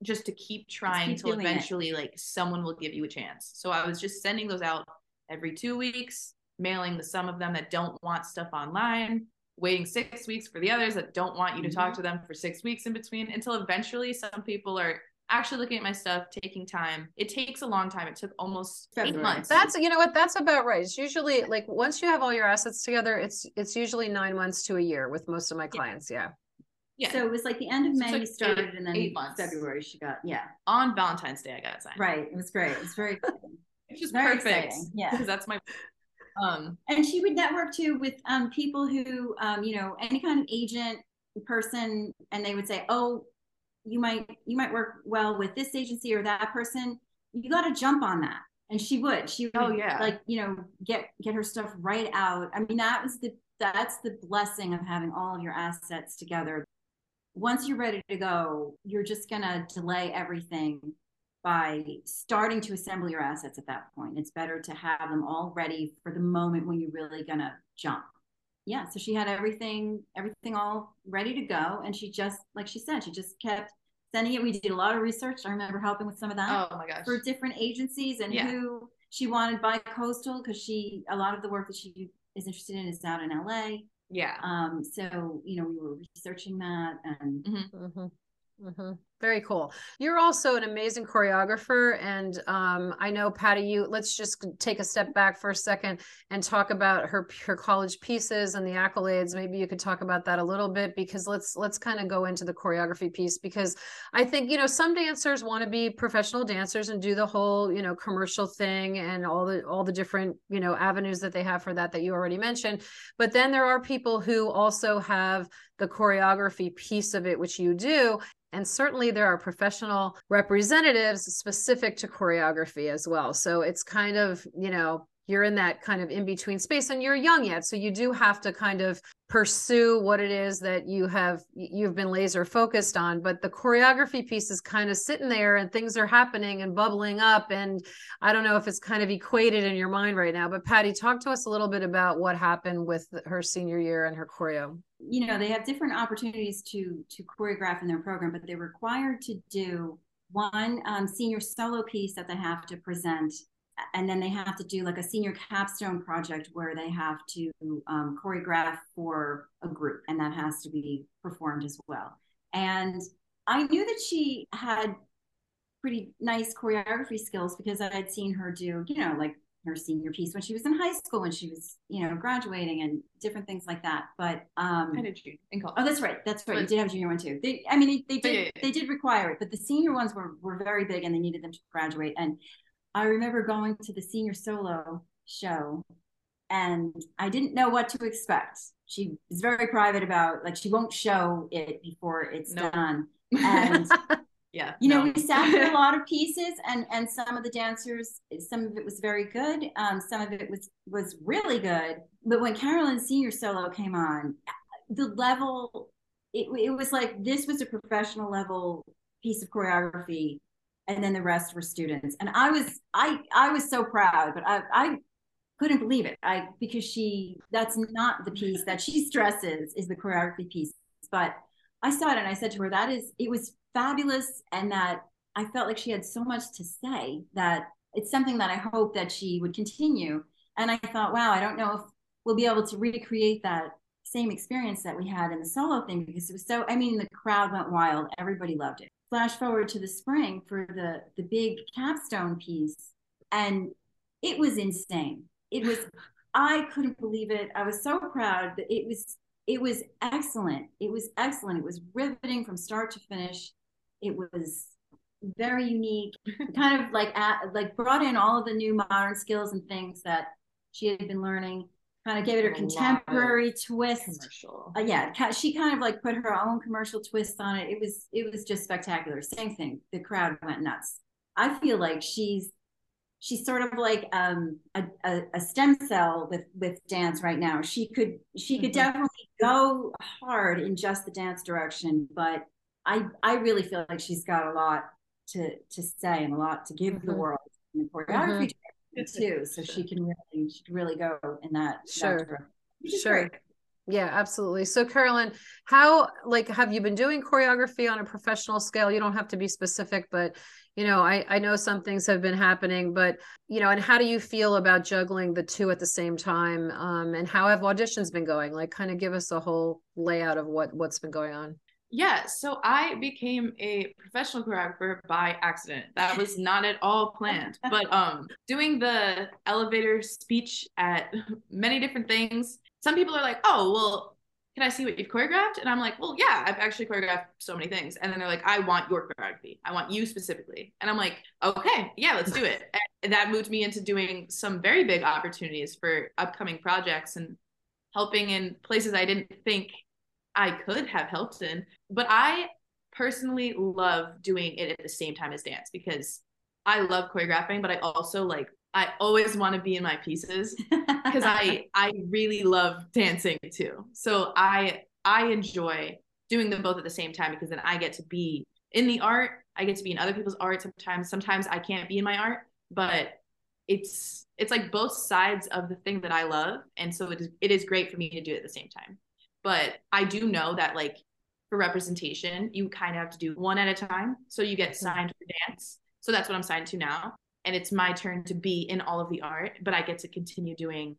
just to keep trying till eventually it. like someone will give you a chance. So I was just sending those out every two weeks, mailing the some of them that don't want stuff online, waiting six weeks for the others that don't want you to mm-hmm. talk to them for six weeks in between until eventually some people are actually looking at my stuff, taking time. It takes a long time. It took almost February. eight months. That's you know what that's about right. It's usually like once you have all your assets together, it's it's usually nine months to a year with most of my clients. Yeah. yeah. So it was like the end of So May you started, eight- and then eight months. February she got yeah on Valentine's Day, I got it signed. right. It was great. It was very It's just Very perfect. exciting, yeah. Because that's my um and she would network too with um, people who um, you know any kind of agent person and they would say oh you might you might work well with this agency or that person. You got to jump on that. And she would she would Oh, yeah. like you know get get her stuff right out. I mean that was the that's the blessing of having all of your assets together. Once you're ready to go you're just going to delay everything by starting to assemble your assets at that point. It's better to have them all ready for the moment when you're really gonna jump. Yeah, so she had everything, everything all ready to go, and she just, like she said, she just kept sending it. We did a lot of research. I remember helping with some of that oh my gosh. for different agencies and Yeah. who she wanted by coastal because she a lot of the work that she is interested in is out in LA. yeah. Um, so you know we were researching that and Mm-hmm. Mm-hmm. Very cool. You're also an amazing choreographer, and um, I know Patty. You let's just take a step back for a second and talk about her her college pieces and the accolades. Maybe you could talk about that a little bit because let's let's kind of go into the choreography piece because I think you know some dancers want to be professional dancers and do the whole you know commercial thing and all the all the different you know avenues that they have for that that you already mentioned. But then there are people who also have the choreography piece of it, which you do. And certainly there are professional representatives specific to choreography as well. So it's kind of, you know, you're in that kind of in between space and you're young yet. So you do have to kind of pursue what it is that you have you've been laser focused on. But the choreography piece is kind of sitting there and things are happening and bubbling up. And i don't know if it's kind of equated in your mind right now but patty talk to us a little bit about what happened with her senior year and her choreo. You know they have different opportunities to to choreograph in their program but they're required to do one um, senior solo piece that they have to present and then they have to do like a senior capstone project where they have to um, choreograph for a group and that has to be performed as well and i knew that she had pretty nice choreography skills because i had seen her do you know like her senior piece when she was in high school when she was you know graduating and different things like that but um I did in college. Oh, that's right. That's right. You did have junior one too. They, I mean, they, they did, yeah, yeah. they did require it, but the senior ones were were very big, and they needed them to graduate. And I remember going to the senior solo show, and I didn't know what to expect. She is very private about like she won't show it before it's No. done. And yeah. you know we sat through a lot of pieces and and some of the dancers some of it was very good um some of it was was really good but when carolyn's senior solo came on the level it, it was like this was a professional level piece of choreography and then the rest were students and i was i i was so proud but i i couldn't believe it i because she that's not the piece that she stresses is the choreography piece but I saw it and I said to her, that is, it was fabulous. And that I felt like she had so much to say that it's something that I hope that she would continue. And I thought, wow, I don't know if we'll be able to recreate that same experience that we had in the solo thing because it was so, I mean, the crowd went wild. Everybody loved it. Flash forward to the spring for the, the big capstone piece. And it was insane. It was, I couldn't believe it. I was so proud that it was it was excellent. It was excellent. It was riveting from start to finish. It was very unique. kind of like at, like brought in all of the new modern skills and things that she had been learning. Kind of gave it a A contemporary twist. commercial. Uh, yeah, she kind of like put her own commercial twist on it. It was it was just spectacular. Same thing. The crowd went nuts. I feel like she's she's sort of like um, a, a, a stem cell with with dance right now. She could she could Mhm. definitely go hard in just the dance direction, but I I really feel like she's got a lot to to say and a lot to give the Mhm. world in the choreography direction too. So she can really she can really go in that, that Sure. is Sure. great. Yeah, absolutely. So Carolyn, how like have you been doing choreography on a professional scale? You don't have to be specific, but you know, I I know some things have been happening, but you know, and how do you feel about juggling the two at the same time? Um and how have auditions been going? Like kind of give us a whole layout of what what's been going on. Yeah, so I became a professional choreographer by accident. That was not at all planned. But um doing the elevator speech at many different things, some people are like, "Oh, well, can I see what you've choreographed?" And I'm like, "Well, yeah, I've actually choreographed so many things." And then they're like, "I want your choreography. I want you specifically." And I'm like, "Okay, yeah, let's do it." And that moved me into doing some very big opportunities for upcoming projects and helping in places I didn't think I could have helped in. But I personally love doing it at the same time as dance because I love choreographing, but I also like I always want to be in my pieces because I I really love dancing too. So I I enjoy doing them both at the same time because then I get to be in the art, I get to be in other people's art sometimes. Sometimes I can't be in my art, but it's it's like both sides of the thing that I love and so it is it is great for me to do it at the same time. But I do know that like for representation, you kind of have to do one at a time. So you get signed for dance. So that's what I'm signed to now. And it's my turn to be in all of the art, but I get to continue doing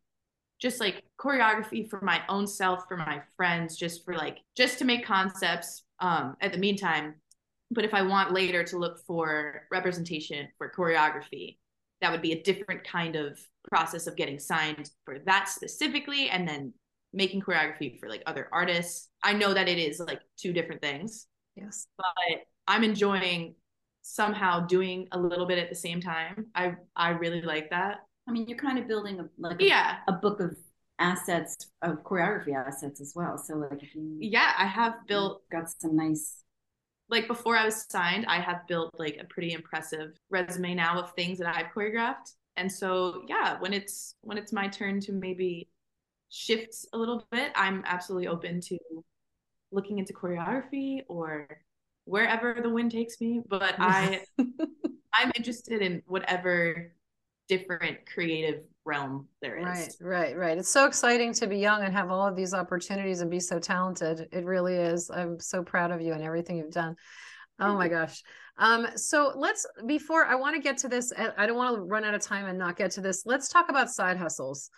just like choreography for my own self, for my friends, just for like just to make concepts um at the meantime. But if I want later to look for representation for choreography, that would be a different kind of process of getting signed for that specifically and then making choreography for like other artists. I know that it is like two different things. Yes. But I'm enjoying somehow doing a little bit at the same time. I I really like that. I mean, you're kind of building a like a, yeah. a book of assets of choreography assets as well. So like you, yeah, I have built got some nice like before I was signed, I have built like a pretty impressive resume now of things that I've choreographed. And so yeah, when it's when it's my turn to maybe shifts a little bit, I'm absolutely open to looking into choreography or wherever the wind takes me. But I I'm interested in whatever different creative realm there is. Right, right, right. It's so exciting to be young and have all of these opportunities and be so talented. It really is. I'm so proud of you and everything you've done. Oh my gosh. Um, so let's before I want to get to this, I don't want to run out of time and not get to this. Let's talk about side hustles.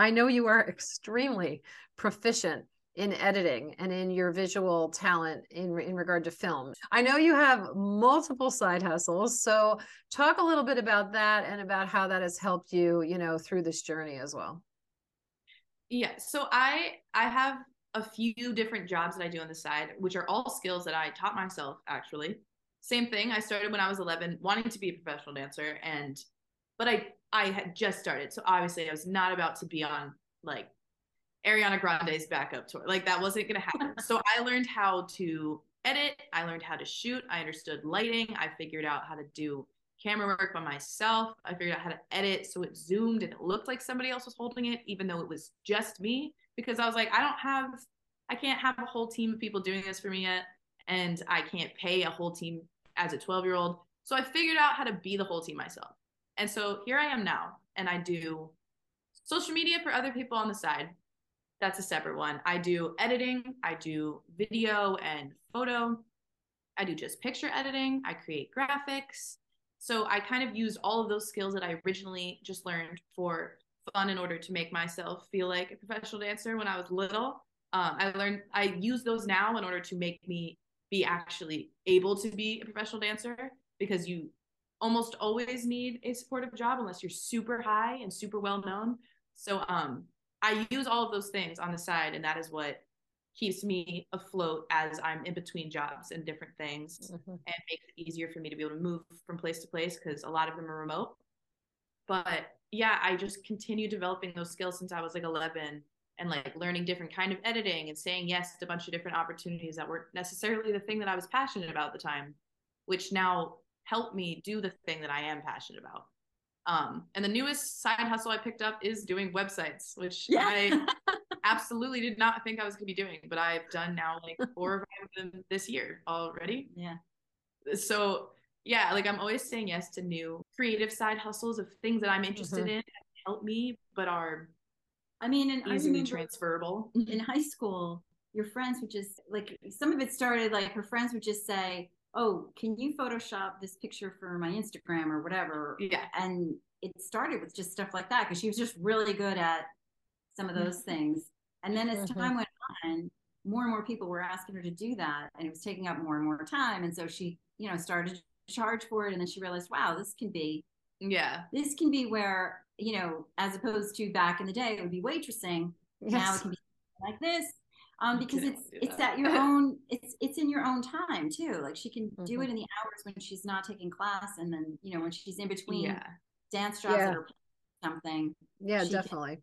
I know you are extremely proficient in editing and in your visual talent in in regard to film. I know you have multiple side hustles, so talk a little bit about that and about how that has helped you, you know, through this journey as well. Yeah, so I I have a few different jobs that I do on the side, which are all skills that I taught myself actually. Same thing, I started when I was 11 wanting to be a professional dancer and but I I had just started. So obviously I was not about to be on like Ariana Grande's backup tour. Like that wasn't going to happen. so I learned how to edit, I learned how to shoot, I understood lighting, I figured out how to do camera work by myself. I figured out how to edit so it zoomed and it looked like somebody else was holding it even though it was just me because I was like I don't have I can't have a whole team of people doing this for me yet and I can't pay a whole team as a 12-year-old. So I figured out how to be the whole team myself. And so here I am now, and I do social media for other people on the side. That's a separate one. I do editing, I do video and photo, I do just picture editing, I create graphics. So I kind of use all of those skills that I originally just learned for fun in order to make myself feel like a professional dancer when I was little. Um, I learned I use those now in order to make me be actually able to be a professional dancer because you almost always need a supportive job unless you're super high and super well known. So um I use all of those things on the side and that is what keeps me afloat as I'm in between jobs and different things mm-hmm. and makes it easier for me to be able to move from place to place because a lot of them are remote. But yeah, I just continue developing those skills since I was like 11 and like learning different kind of editing and saying yes to a bunch of different opportunities that weren't necessarily the thing that I was passionate about at the time, which now help me do the thing that I am passionate about. Um, and the newest side hustle I picked up is doing websites, which yeah. I absolutely did not think I was going to be doing, but I've done now like four or five of them this year already. Yeah. So yeah, like I'm always saying yes to new creative side hustles of things that I'm interested mm-hmm. in help me, but are I mean, and easily transferable. In high school, your friends would just like some of it started like her friends would just say, oh, can you Photoshop this picture for my Instagram or whatever? Yeah. And it started with just stuff like that because she was just really good at some of those things. And then as mm-hmm. time went on, more and more people were asking her to do that and it was taking up more and more time and so she you know started to charge for it and then she realized wow this can be yeah this can be where you know as opposed to back in the day it would be waitressing yes. now it can be like this um, because it's it's at your own it's it's in your own time too like she can mm-hmm. do it in the hours when she's not taking class and then you know when she's in between yeah. dance jobs yeah. or something yeah definitely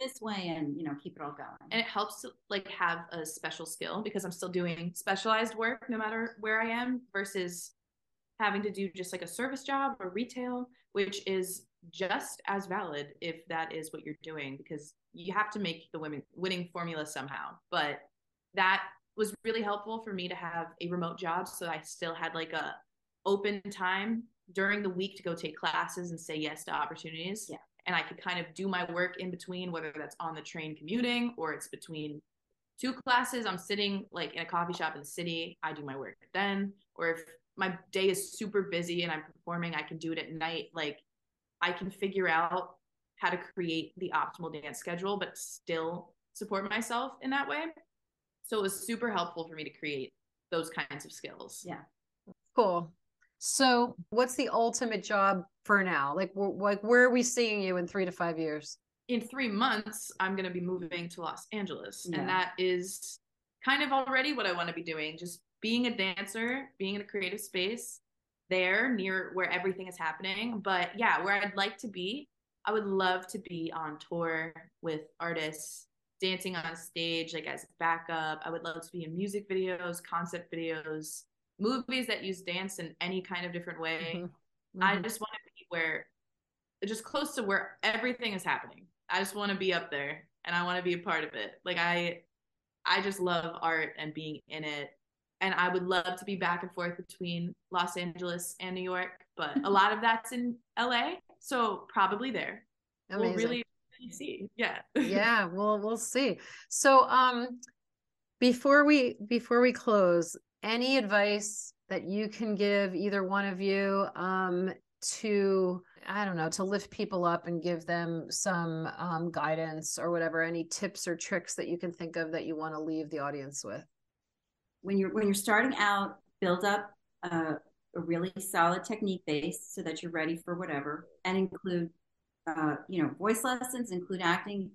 this way and you know keep it all going and it helps to like have a special skill because i'm still doing specialized work no matter where i am versus having to do just like a service job or retail which is just as valid if that is what you're doing because you have to make the women winning formula somehow but that was really helpful for me to have a remote job so i still had like a open time during the week to go take classes and say yes to opportunities yeah and I could kind of do my work in between, whether that's on the train commuting or it's between two classes. I'm sitting like in a coffee shop in the city. I do my work then. Or if my day is super busy and I'm performing, I can do it at night. Like I can figure out how to create the optimal dance schedule, but still support myself in that way. So it was super helpful for me to create those kinds of skills. Yeah. Cool. So, what's the ultimate job for now? Like, like where are we seeing you in three to five years? In three months, I'm going to be moving to Los Angeles, yeah. and that is kind of already what I want to be doing. Just being a dancer, being in a creative space there near where everything is happening. But yeah, where I'd like to be, I would love to be on tour with artists, dancing on stage, like as a backup. I would love to be in music videos, concept videos, movies that use dance in any kind of different way. Mm-hmm. Mm-hmm. I just want to be where, just close to where everything is happening. I just want to be up there and I want to be a part of it. Like I, I just love art and being in it. And I would love to be back and forth between Los Angeles and New York, but a lot of that's in LA. So probably there. Amazing. We'll really see. Yeah. yeah, well, we'll see. So um before we before we close, any advice that you can give either one of you um, to i don't know to lift people up and give them some um, guidance or whatever any tips or tricks that you can think of that you want to leave the audience with when you're when you're starting out build up a, a really solid technique base so that you're ready for whatever and include uh, you know voice lessons include acting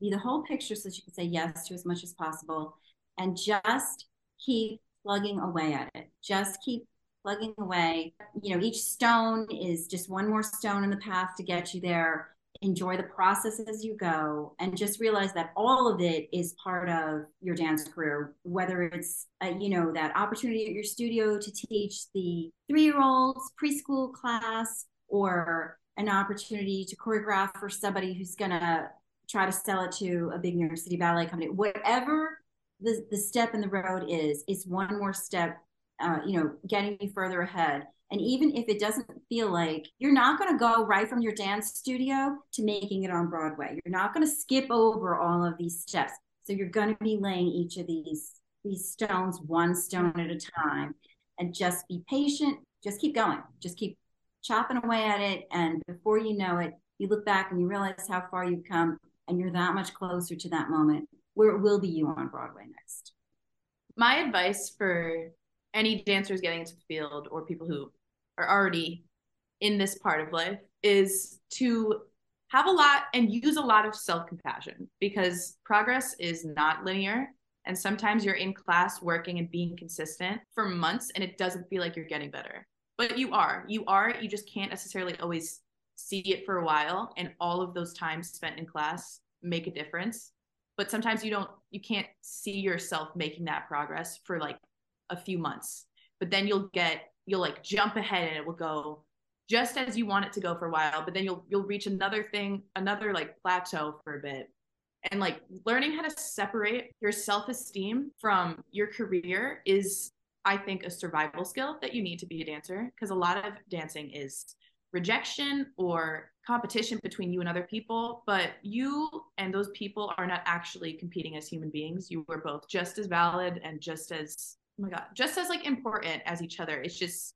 be the whole picture so that you can say yes to as much as possible and just keep plugging away at it. Just keep plugging away. You know, each stone is just one more stone in the path to get you there. Enjoy the process as you go and just realize that all of it is part of your dance career, whether it's, uh, you know, that opportunity at your studio to teach the three year olds preschool class or an opportunity to choreograph for somebody who's going to try to sell it to a big New York City ballet company. Whatever the, the step in the road is it's one more step uh, you know getting you further ahead and even if it doesn't feel like you're not going to go right from your dance studio to making it on broadway. You're not going to skip over all of these steps. So you're going to be laying each of these these stones one stone at a time and just be patient. Just keep going. Just keep chopping away at it. And before you know it you look back and you realize how far you've come and you're that much closer to that moment where it will be you on Broadway next. My advice for any dancers getting into the field or people who are already in this part of life is to have a lot and use a lot of self compassion because progress is not linear. And sometimes you're in class working and being consistent for months and it doesn't feel like you're getting better. But you are. You are. You just can't necessarily always see it for a while. And all of those times spent in class make a difference but sometimes you don't you can't see yourself making that progress for like a few months but then you'll get you'll like jump ahead and it will go just as you want it to go for a while but then you'll you'll reach another thing another like plateau for a bit and like learning how to separate your self-esteem from your career is i think a survival skill that you need to be a dancer because a lot of dancing is rejection or competition between you and other people, but you and those people are not actually competing as human beings. You are both just as valid and just as oh my god, just as like important as each other. It's just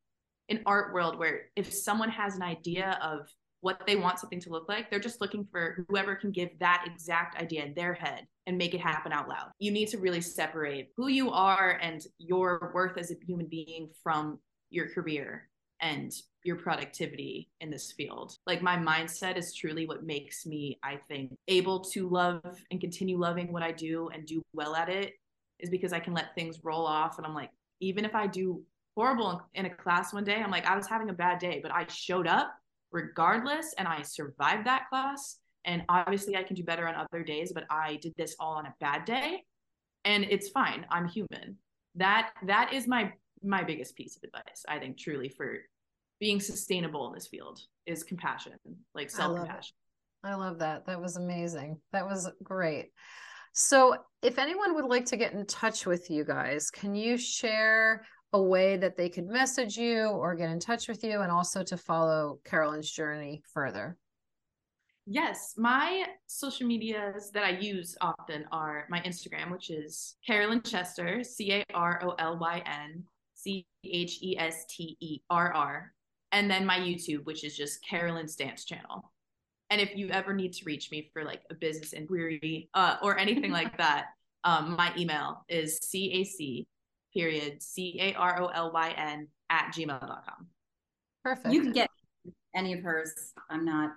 an art world where if someone has an idea of what they want something to look like. They're just looking for whoever can give that exact idea in their head and make it happen out loud. You need to really separate who you are and your worth as a human being from your career and your productivity in this field. Like my mindset is truly what makes me, I think, able to love and continue loving what I do and do well at it is because I can let things roll off and I'm like, even if I do horrible in a class one day, I'm like, I was having a bad day, but I showed up regardless and I survived that class. And obviously I can do better on other days, but I did this all on a bad day and it's fine. I'm human. That that is my my biggest piece of advice, I think truly for being sustainable in this field is compassion, like self-compassion. I love, I love that. That was amazing. That was great. So, if anyone would like to get in touch with you guys, can you share a way that they could message you or get in touch with you and also to follow Carolyn's journey further? Yes, my social medias that I use often are my Instagram, which is Carolyn Chester, C A R O L Y N C H E S T E R R, and then my YouTube, which is just Carolyn's Dance Channel. And if you ever need to reach me for like a business inquiry uh, or anything like that, um, my email is cac period C A R O L Y N at gmail.com. Perfect. You can get any of hers. I'm not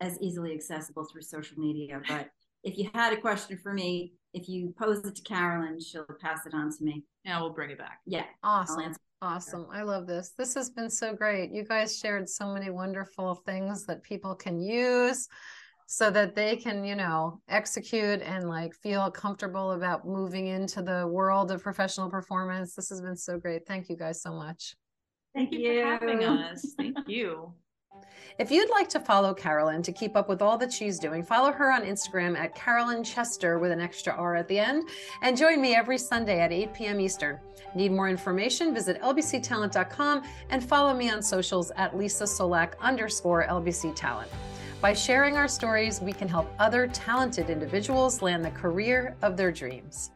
as easily accessible through social media, but if you had a question for me, if you pose it to Carolyn, she'll pass it on to me. And we'll bring it back. Yeah. Awesome. Awesome. I love this. This has been so great. You guys shared so many wonderful things that people can use so that they can you know execute and like feel comfortable about moving into the world of professional performance. This has been so great. Thank you guys so much. Thank, thank you, you for having us. Thank you if you'd like to follow Carolyn to keep up with all that she's doing, follow her on Instagram at Carolyn Chester with an extra R at the end, and join me every Sunday at 8 p.m. Eastern. Need more information? Visit lbctalent.com and follow me on socials at Leesa Csolak underscore LBC Talent. By sharing our stories, we can help other talented individuals land the career of their dreams.